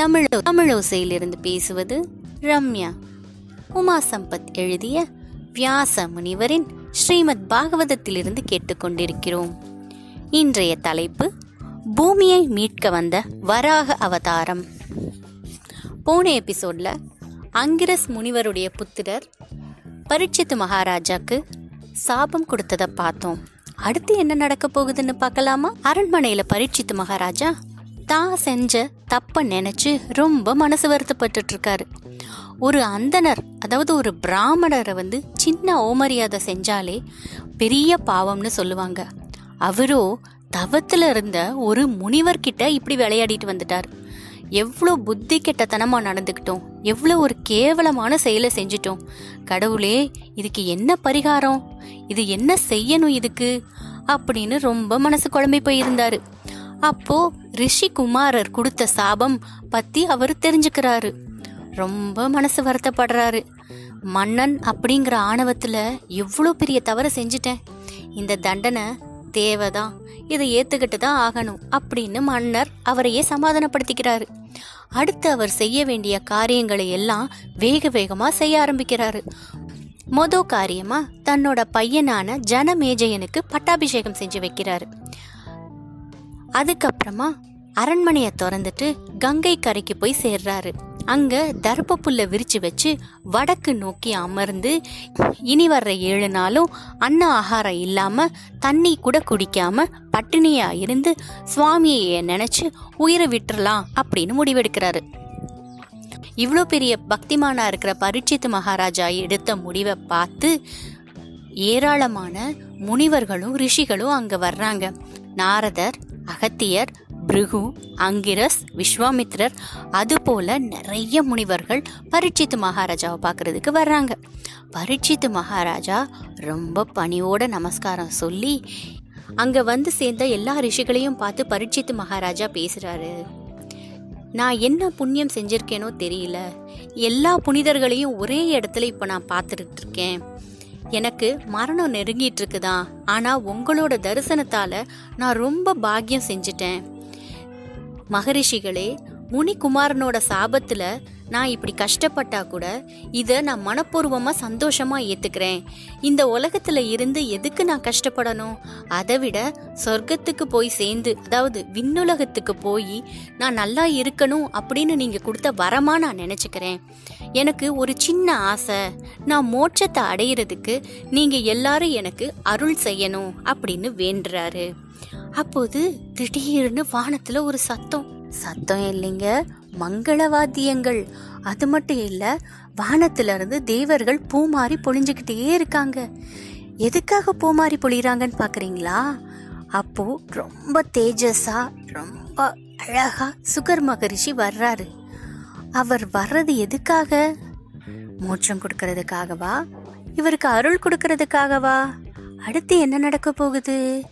தமிழோ தமிழோசையிலிருந்து பேசுவது ரம்யா. உமா சம்பத் எழுதிய வியாச முனிவரின் ஸ்ரீமத் பாகவதத்திலிருந்து கேட்டுக்கொண்டிருக்கிறோம். இன்றைய தலைப்பு பூமியை மீட்க வந்த வராக அவதாரம். போன எபிசோட்ல அங்கிரஸ் முனிவருடைய புத்திரர் பரீட்சித்து மகாராஜாக்கு சாபம் கொடுத்ததை பார்த்தோம். அடுத்து என்ன நடக்க போகுதுன்னு பார்க்கலாமா? அரண்மனையில பரீட்சித்து மகாராஜா தான் செஞ்ச தப்ப நினைச்சு ரொம்ப மனசு வருத்தப்பட்டு இருக்காரு ஒரு அந்தனர் அதாவது ஒரு பிராமணரை வந்து சின்ன ஓமரியாதை செஞ்சாலே பெரிய பாவம்னு சொல்லுவாங்க. அவரோ தவத்துல இருந்த ஒரு முனிவர்கிட்ட இப்படி விளையாடிட்டு வந்துட்டார். எவ்வளோ புத்தி கெட்டத்தனமாக நடந்துக்கிட்டோம். எவ்வளோ ஒரு கேவலமான செயலை செஞ்சிட்டோம். கடவுளே இதுக்கு என்ன பரிகாரம்? இது என்ன செய்யணும் இதுக்கு? அப்படின்னு ரொம்ப மனசு குழம்பி போயிருந்தாரு. அப்போ ரிஷி குமாரர் கொடுத்த சாபம் பத்தி அவர் தெரிஞ்சுக்கிறாரு. ரொம்ப மனசு வருத்தப்படுறாரு. மன்னன் அப்படிங்கிற ஆணவத்துல எவ்வளோ பெரிய தவறு செஞ்சிட்டேன். இந்த தண்டனை தேவைதான். இதை ஏத்துக்கிட்டு தான் ஆகணும் அப்படின்னு மன்னர் அவரையே சமாதானப்படுத்திக்கிறாரு. அடுத்து அவர் செய்ய வேண்டிய காரியங்களை எல்லாம் வேக வேகமா செய்ய ஆரம்பிக்கிறாரு. மொதல் காரியமா தன்னோட பையனான ஜனமேஜயனுக்கு பட்டாபிஷேகம் செஞ்சு வைக்கிறாரு. அதுக்கப்புறமா அரண்மனையை திறந்துட்டு கங்கை கரைக்கு போய் சேர்றாரு. அங்க தர்ப்ப புல்ல விரிச்சு வச்சு வடக்கு நோக்கி அமர்ந்து இனி வர்ற ஏழு நாளும் அன்ன ஆகாரம் இல்லாம தண்ணி கூட குடிக்காம பட்டினியா இருந்து சுவாமியை நினைச்சு உயிரை விட்டுறலாம் அப்படின்னு முடிவெடுக்கிறாரு. இவ்வளோ பெரிய பக்திமானா இருக்கிற பரீட்சித்து மகாராஜா எடுத்த முடிவை பார்த்து ஏராளமான முனிவர்களும் ரிஷிகளும் அங்க வர்றாங்க. நாரதர் அகத்தியர் பிருகு அங்கிரஸ் விஸ்வாமித்ரர் அதுபோல் நிறைய முனிவர்கள் பரீட்சித்து மகாராஜாவை பார்க்கறதுக்கு வர்றாங்க. பரீட்சித்து மகாராஜா ரொம்ப பணியோட நமஸ்காரம் சொல்லி அங்கே வந்து சேர்ந்த எல்லா ரிஷிகளையும் பார்த்து பரீட்சித்து மகாராஜா பேசுகிறாரு நான் என்ன புண்ணியம் செஞ்சுருக்கேனோ தெரியல. எல்லா புனிதர்களையும் ஒரே இடத்துல இப்போ நான் பார்த்துட்டு இருக்கேன். எனக்கு மரணம் நெருங்கிட்டு இருக்குதான் ஆனா உங்களோட தரிசனத்தால நான் ரொம்ப பாக்கியம் செஞ்சிட்டேன். மகரிஷிகளே முனிகுமாரனோட சாபத்துல நான் இப்படி கஷ்டப்பட்டா கூட இதை நான் மனப்பூர்வமாக சந்தோஷமாக ஏற்றுக்கிறேன் இந்த உலகத்தில் இருந்து எதுக்கு நான் கஷ்டப்படணும்? அதை விட சொர்க்கத்துக்கு போய் சேர்ந்து அதாவது விண்ணுலகத்துக்கு போய் நான் நல்லா இருக்கணும் அப்படின்னு நீங்கள் கொடுத்த வரமா நான் நினச்சிக்கிறேன். எனக்கு ஒரு சின்ன ஆசை நான் மோட்சத்தை அடையிறதுக்கு நீங்கள் எல்லாரும் எனக்கு அருள் செய்யணும் அப்படின்னு வேண்டுறாரு. அப்போது திடீர்னு வானத்தில் ஒரு சத்தம். சத்தம் இல்லைங்க மங்கள வாத்தியங்கள் அது மட்டும் இல்ல வானத்துல இருந்து தேவர்கள் பூமாரி பொழிஞ்சுக்கிட்டே இருக்காங்க. எதுக்காக பூமாரி பொழிகிறாங்கன்னு பாக்குறீங்களா? அப்போ ரொம்ப தேஜஸா ரொம்ப அழகா சுகர் மகரிஷி வர்றாரு. அவர் வர்றது எதுக்காக? மோட்சம் கொடுக்கறதுக்காகவா? இவருக்கு அருள் கொடுக்கறதுக்காகவா? அடுத்து என்ன நடக்க போகுது?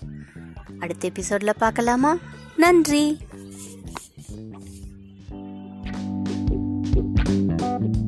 அடுத்த எபிசோட்ல பார்க்கலாமா நன்றி. Thank you.